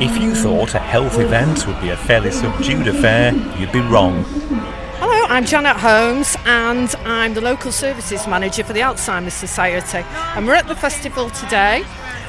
If you thought a health event would be a fairly subdued affair, you'd be wrong. Hello, I'm Janet Holmes and I'm the local services manager for the Alzheimer's Society. And we're at the festival today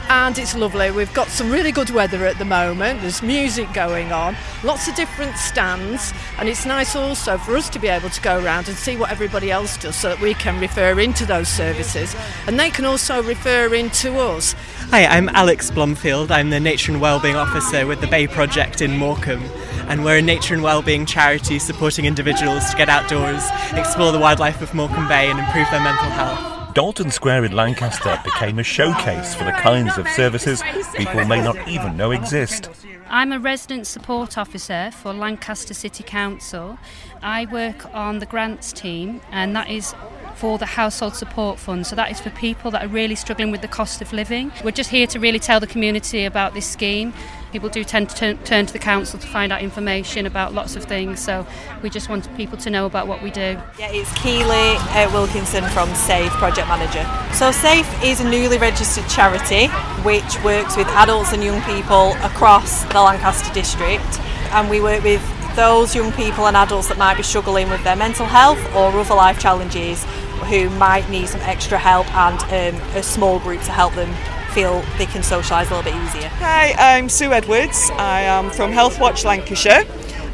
and it's lovely. We've got some really good weather at the moment. There's music going on, lots of different stands, and it's nice also for us to be able to go around and see what everybody else does so that we can refer into those services and they can also refer into us. Hi, I'm Alex Blomfield. I'm the Nature and Wellbeing Officer with the Bay Project in Morecambe, and we're a nature and wellbeing charity supporting individuals to get outdoors, explore the wildlife of Morecambe Bay, and improve their mental health. Dalton Square in Lancaster became a showcase for the kinds of services people may not even know oh, exist. I'm a resident support officer for Lancaster City Council. I work on the grants team, and that is for the household support fund. So that is for people that are really struggling with the cost of living. We're just here to really tell the community about this scheme. People do tend to turn, turn to the council to find out information about lots of things, so we just want people to know about what we do. Yeah, it's Keely uh, Wilkinson from SAFE, Project Manager. So SAFE is a newly registered charity which works with adults and young people across the Lancaster district, and we work with those young people and adults that might be struggling with their mental health or other life challenges who might need some extra help and um, a small group to help them feel they can socialise a little bit easier. Hi, I'm Sue Edwards. I am from Health Watch Lancashire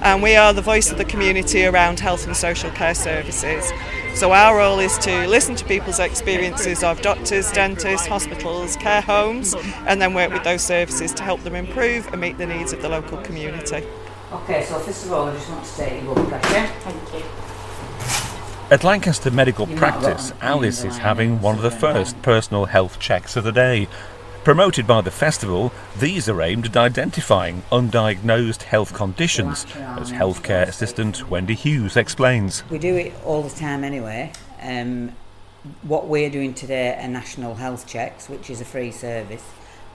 and we are the voice of the community around health and social care services. So our role is to listen to people's experiences of doctors, dentists, hospitals, care homes and then work with those services to help them improve and meet the needs of the local community. Okay, so first of all I just want to take your blood pressure. Thank you. At Lancaster Medical Practice, Alice is having one of the first personal health checks of the day. Promoted by the festival, these are aimed at identifying undiagnosed health conditions, as healthcare assistant Wendy Hughes explains. We do it all the time anyway. Um, what we're doing today are national health checks, which is a free service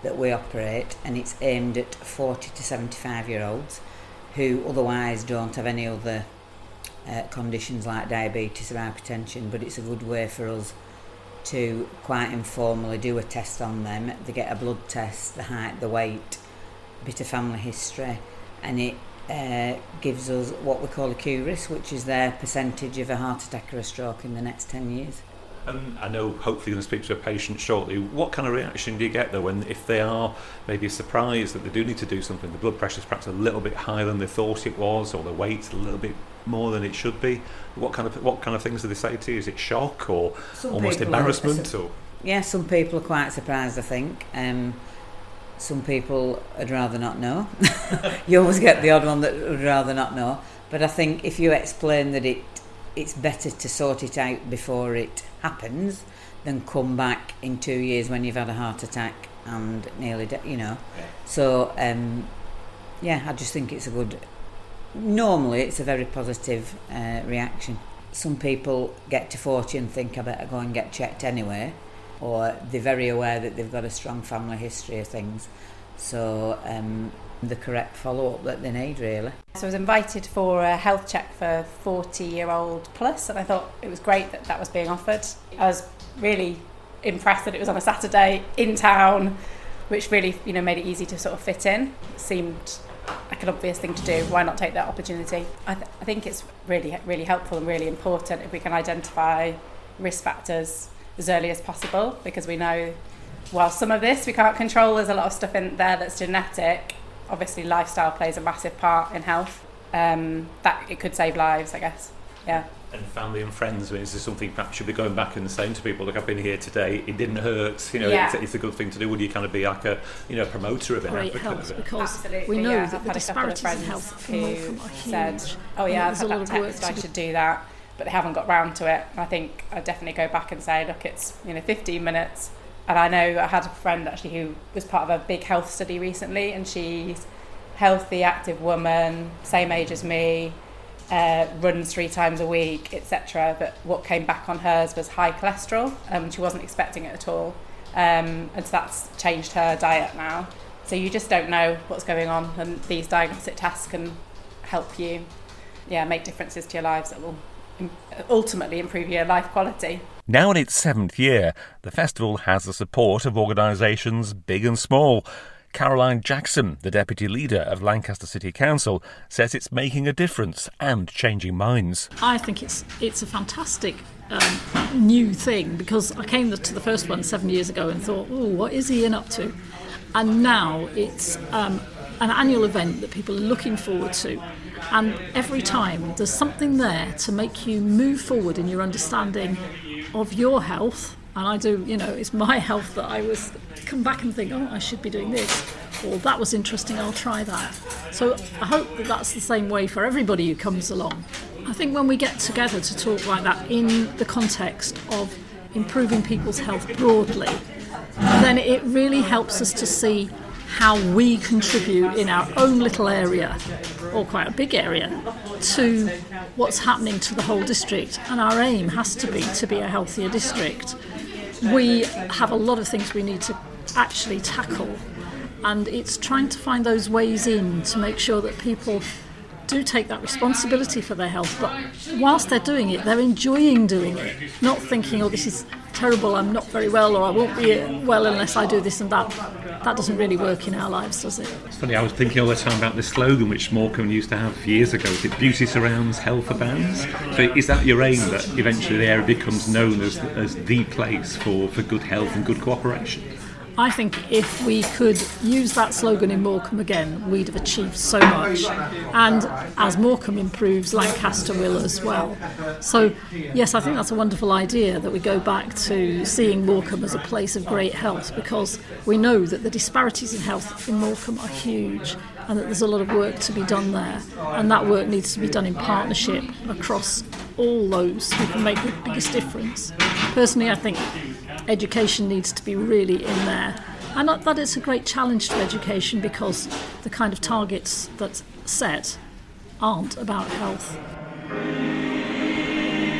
that we operate, and it's aimed at 40 to 75 year olds who otherwise don't have any other uh, conditions like diabetes or hypertension, but it's a good way for us to quite informally do a test on them. They get a blood test, the height, the weight, a bit of family history, and it uh, gives us what we call a QRISK, which is their percentage of a heart attack or a stroke in the next 10 years. And I know hopefully you're going to speak to a patient shortly. What kind of reaction do you get though when if they are maybe surprised that they do need to do something? The blood pressure is perhaps a little bit higher than they thought it was, or the weight's a little bit more than it should be. What kind of what kind of things do they say to you? Is it shock or Some almost people are- embarrassment or? Yeah, some people are quite surprised, I think. Um, some people would rather not know. you always get the odd one that would rather not know. But I think if you explain that it it's better to sort it out before it happens than come back in two years when you've had a heart attack and nearly, de- you know. So, um, yeah, I just think it's a good. Normally, it's a very positive uh, reaction. Some people get to 40 and think I better go and get checked anyway, or they're very aware that they've got a strong family history of things. So, um, the correct follow up that they need, really. So I was invited for a health check for 40 year old plus, and I thought it was great that that was being offered. I was really impressed that it was on a Saturday in town, which really you know made it easy to sort of fit in. It seemed like an obvious thing to do. Why not take that opportunity? I, th- I think it's really really helpful and really important if we can identify risk factors as early as possible because we know while some of this we can't control, there's a lot of stuff in there that's genetic obviously lifestyle plays a massive part in health. Um, that it could save lives, I guess. Yeah. And family and friends, I mean, is there something perhaps should be going back and saying to people, look, I've been here today, it didn't hurt, you know, Yeah. it's, it's a good thing to do. Would you kind of be like a, you know, promoter of it, Great advocate helps of it? because Absolutely, we know yeah. that I've the had a couple of disparities in friends health in who Morecambe are said, huge. "Oh yeah, And I've had a lot that of work text. I should do that," but they haven't got round to it. And I think I definitely go back and say, "Look, it's you know 15 minutes." And I know I had a friend actually who was part of a big health study recently, and she's healthy, active woman, same age as me, uh, runs three times a week, etc. But what came back on hers was high cholesterol, and um, she wasn't expecting it at all. Um, and so that's changed her diet now. So you just don't know what's going on, and these diagnostic tests can help you, yeah, make differences to your lives that will ultimately improve your life quality. Now in its seventh year, the festival has the support of organisations big and small. Caroline Jackson, the deputy leader of Lancaster City Council, says it's making a difference and changing minds. I think it's it's a fantastic um, new thing because I came to the first one seven years ago and thought, oh, what is Ian up to? And now it's um, an annual event that people are looking forward to. And every time there's something there to make you move forward in your understanding of your health. And I do, you know, it's my health that I was come back and think, oh, I should be doing this, or that was interesting, I'll try that. So I hope that that's the same way for everybody who comes along. I think when we get together to talk like that in the context of improving people's health broadly, then it really helps us to see how we contribute in our own little area, or quite a big area, to what's happening to the whole district. And our aim has to be to be a healthier district. We have a lot of things we need to actually tackle. And it's trying to find those ways in to make sure that people do take that responsibility for their health, but whilst they're doing it, they're enjoying doing it, not thinking, oh, this is terrible, I'm not very well, or I won't be well unless I do this and that. That doesn't really work in our lives, does it? It's funny, I was thinking all the time about this slogan which Morecambe used to have years ago. Is it beauty surrounds, health abounds? So is that your aim that eventually the area becomes known as, as the place for, for good health and good cooperation? I think if we could use that slogan in Morecambe again, we'd have achieved so much. And as Morecambe improves, Lancaster will as well. So, yes, I think that's a wonderful idea that we go back to seeing Morecambe as a place of great health because we know that the disparities in health in Morecambe are huge and that there's a lot of work to be done there. And that work needs to be done in partnership across all those who can make the biggest difference. Personally, I think education needs to be really in there. And that it's a great challenge to education because the kind of targets that's set aren't about health.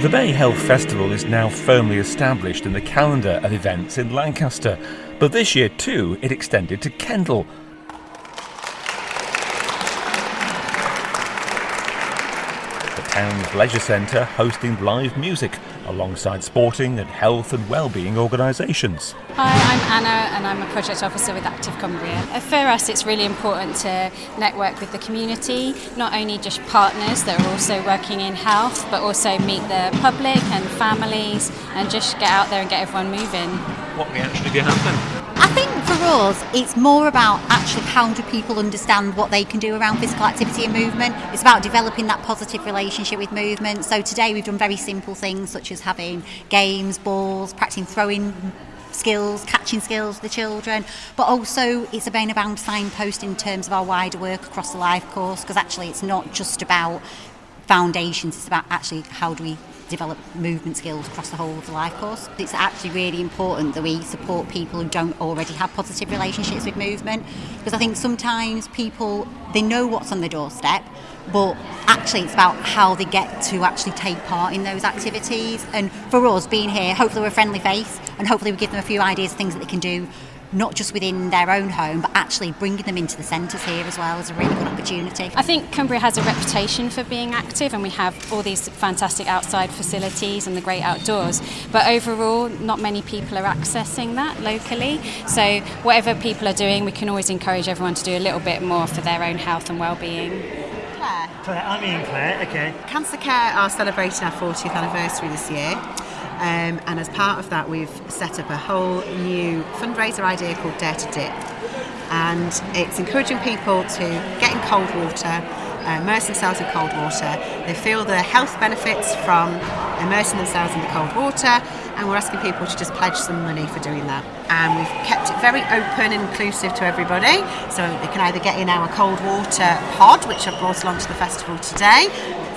The Bay Health Festival is now firmly established in the calendar of events in Lancaster, but this year too it extended to Kendal, The town's leisure centre hosting live music alongside sporting and health and well-being organisations. Hi, I'm Anna and I'm a project officer with Active Cumbria. Uh, for us it's really important to network with the community, not only just partners that are also working in health but also meet the public and families and just get out there and get everyone moving. What reaction did you have then? I think for us, it's more about actually how do people understand what they can do around physical activity and movement. It's about developing that positive relationship with movement. So today we've done very simple things such as having games, balls, practicing throwing skills, catching skills for the children, but also it's about about signpost in terms of our wider work across the life course because actually it's not just about foundations, it's about actually how do we develop movement skills across the whole of the life course. It's actually really important that we support people who don't already have positive relationships with movement because I think sometimes people they know what's on the doorstep but actually it's about how they get to actually take part in those activities and for us being here hopefully we're a friendly face and hopefully we give them a few ideas things that they can do not just within their own home, but actually bringing them into the centres here as well is a really good opportunity. I think Cumbria has a reputation for being active, and we have all these fantastic outside facilities and the great outdoors. But overall, not many people are accessing that locally. So, whatever people are doing, we can always encourage everyone to do a little bit more for their own health and well-being. Claire. Claire, I'm Ian Claire, okay. Cancer Care are celebrating our 40th anniversary this year. Um, and as part of that, we've set up a whole new fundraiser idea called Dare to Dip. And it's encouraging people to get in cold water, immerse themselves in cold water. They feel the health benefits from immersing themselves in the cold water, and we're asking people to just pledge some money for doing that. And we've kept it very open and inclusive to everybody, so they can either get in our cold water pod, which I've brought along to the festival today,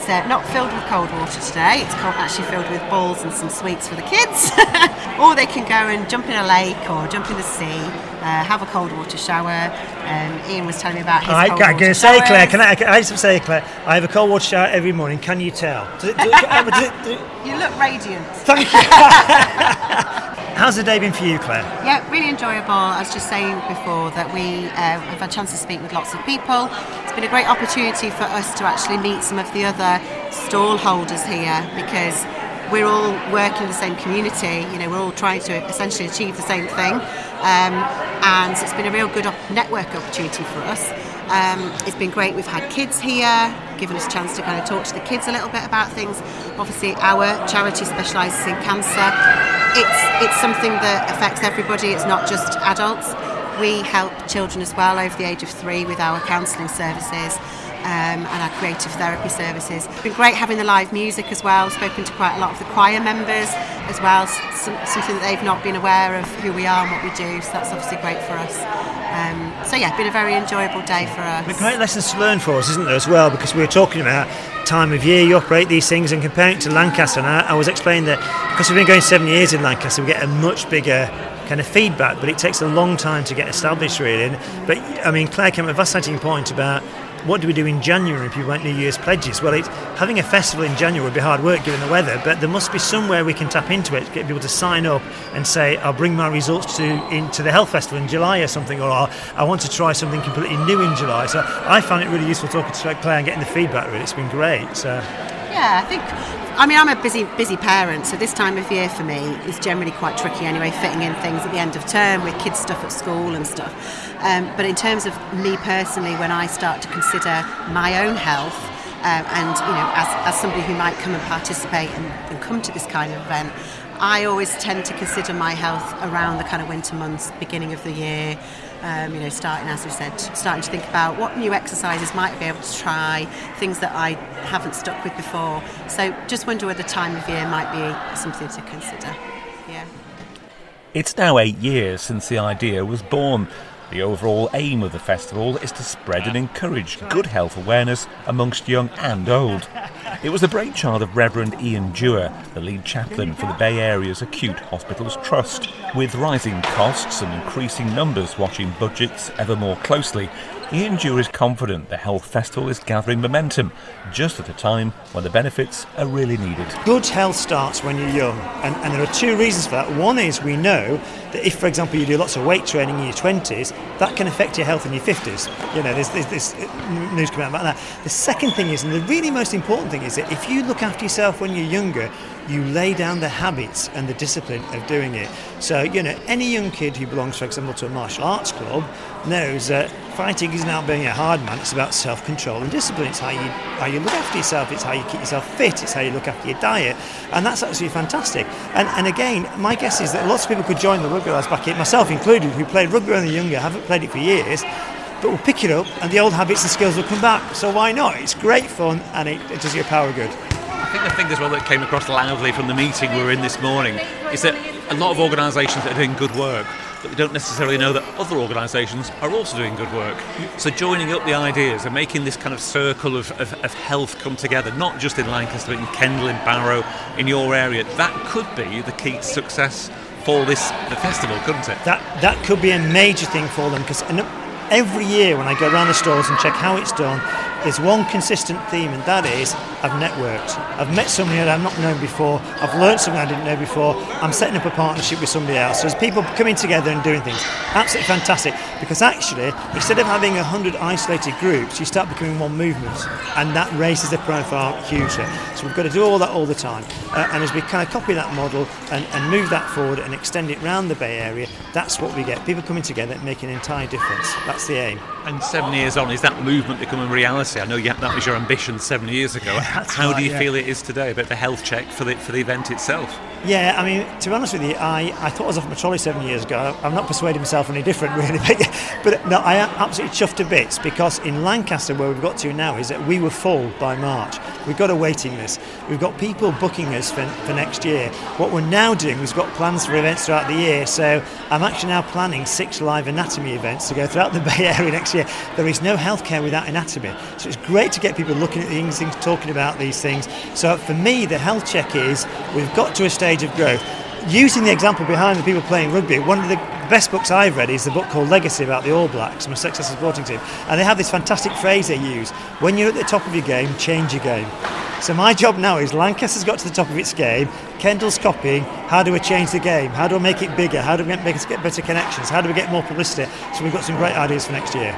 it's uh, not filled with cold water today, it's actually filled with balls and some sweets for the kids. or they can go and jump in a lake or jump in the sea, uh, have a cold water shower. Um, Ian was telling me about his I, cold I'm going to say, Claire, can I, can I just say, Claire, I have a cold water shower every morning. Can you tell? It, does it, you look radiant. Thank you. how's the day been for you, Claire? Yeah, really enjoyable. I was just saying before that we uh, have had a chance to speak with lots of people. It's been a great opportunity for us to actually meet some of the other stall holders here because we're all working in the same community. You know, we're all trying to essentially achieve the same thing, um, and it's been a real good op- network opportunity for us. Um, it's been great. We've had kids here, given us a chance to kind of talk to the kids a little bit about things. Obviously, our charity specialises in cancer. It's it's something that affects everybody. It's not just adults. We help children as well over the age of three with our counselling services. Um, and our creative therapy services. It's been great having the live music as well. Spoken to quite a lot of the choir members as well. Some, something that they've not been aware of who we are and what we do. So that's obviously great for us. Um, so yeah, been a very enjoyable day for us. But great lessons to learn for us, isn't there, as well? Because we were talking about time of year you operate these things and comparing it to Lancaster. And I, I was explaining that because we've been going seven years in Lancaster, we get a much bigger kind of feedback, but it takes a long time to get established, really. And, but I mean, Claire came with a fascinating point about what do we do in January if you want New Year's pledges? Well, having a festival in January would be hard work given the weather, but there must be somewhere we can tap into it, get people to sign up and say, I'll bring my results to into the health festival in July or something, or I want to try something completely new in July. So I found it really useful talking to Claire and getting the feedback. Really, it's been great. So. Yeah, I think. I mean, I'm a busy, busy parent, so this time of year for me is generally quite tricky anyway, fitting in things at the end of term with kids' stuff at school and stuff. Um, but in terms of me personally, when I start to consider my own health, um, and you know, as, as somebody who might come and participate and, and come to this kind of event, I always tend to consider my health around the kind of winter months, beginning of the year. Um, you know, starting as we said, starting to think about what new exercises might be able to try, things that I haven't stuck with before. So just wonder whether time of year might be something to consider. Yeah. It's now eight years since the idea was born. The overall aim of the festival is to spread and encourage good health awareness amongst young and old. It was the brainchild of Reverend Ian Dewar, the lead chaplain for the Bay Area's Acute Hospitals Trust. With rising costs and increasing numbers watching budgets ever more closely, Ian Dewar is confident the Health Festival is gathering momentum just at a time when the benefits are really needed. Good health starts when you're young, and, and there are two reasons for that. One is we know that if, for example, you do lots of weight training in your 20s, that can affect your health in your 50s. You know, there's, there's this uh, news coming out about that. The second thing is, and the really most important thing is that if you look after yourself when you're younger, you lay down the habits and the discipline of doing it. So, you know, any young kid who belongs, for example, to a martial arts club knows that fighting isn't about being a hard man, it's about self control and discipline. It's how you, how you look after yourself, it's how you keep yourself fit, it's how you look after your diet. And that's absolutely fantastic. And, and again, my guess is that lots of people could join the rugby lads back in, myself included, who played rugby when they're younger, haven't played it for years but we'll pick it up and the old habits and skills will come back. So why not? It's great fun and it, it does your power good. I think the thing as well that came across loudly from the meeting we were in this morning is that a lot of organisations that are doing good work, but they don't necessarily know that other organisations are also doing good work. So joining up the ideas and making this kind of circle of, of, of, health come together, not just in Lancaster, but in Kendal, in Barrow, in your area, that could be the key to success for this the festival, couldn't it? That that could be a major thing for them because every year when I go around the stores and check how it's done, there's one consistent theme, and that is I've networked. I've met somebody that I've not known before. I've learned something I didn't know before. I'm setting up a partnership with somebody else. So there's people coming together and doing things. Absolutely fantastic. Because actually, instead of having a hundred isolated groups, you start becoming one movement, and that raises the profile hugely. So we've got to do all that all the time. Uh, and as we kind of copy that model and, and move that forward and extend it around the Bay Area, that's what we get. People coming together and making an entire difference. That's the aim. And seven years on, is that movement becoming reality? I know you, that was your ambition seven years ago. Yeah, How right, do you yeah. feel it is today about the health check for the, for the event itself? Yeah, I mean, to be honest with you, I, I thought I was off my trolley seven years ago. I'm not persuading myself any different, really. But, but no, I am absolutely chuffed to bits because in Lancaster, where we've got to now, is that we were full by March. We've got a waiting list. We've got people booking us for, for next year. What we're now doing, we've got plans for events throughout the year. So I'm actually now planning six live anatomy events to go throughout the Bay Area next year. There is no healthcare without anatomy. So it's great to get people looking at these things, talking about these things. So for me, the health check is we've got to a stage of growth. Using the example behind the people playing rugby, one of the best books I've read is the book called Legacy about the All Blacks, my successfful sporting team. And they have this fantastic phrase they use when you're at the top of your game, change your game. So my job now is Lancaster's got to the top of its game. Kendal's copying. How do we change the game? How do we make it bigger? How do we make us get better connections? How do we get more publicity? So we've got some great ideas for next year.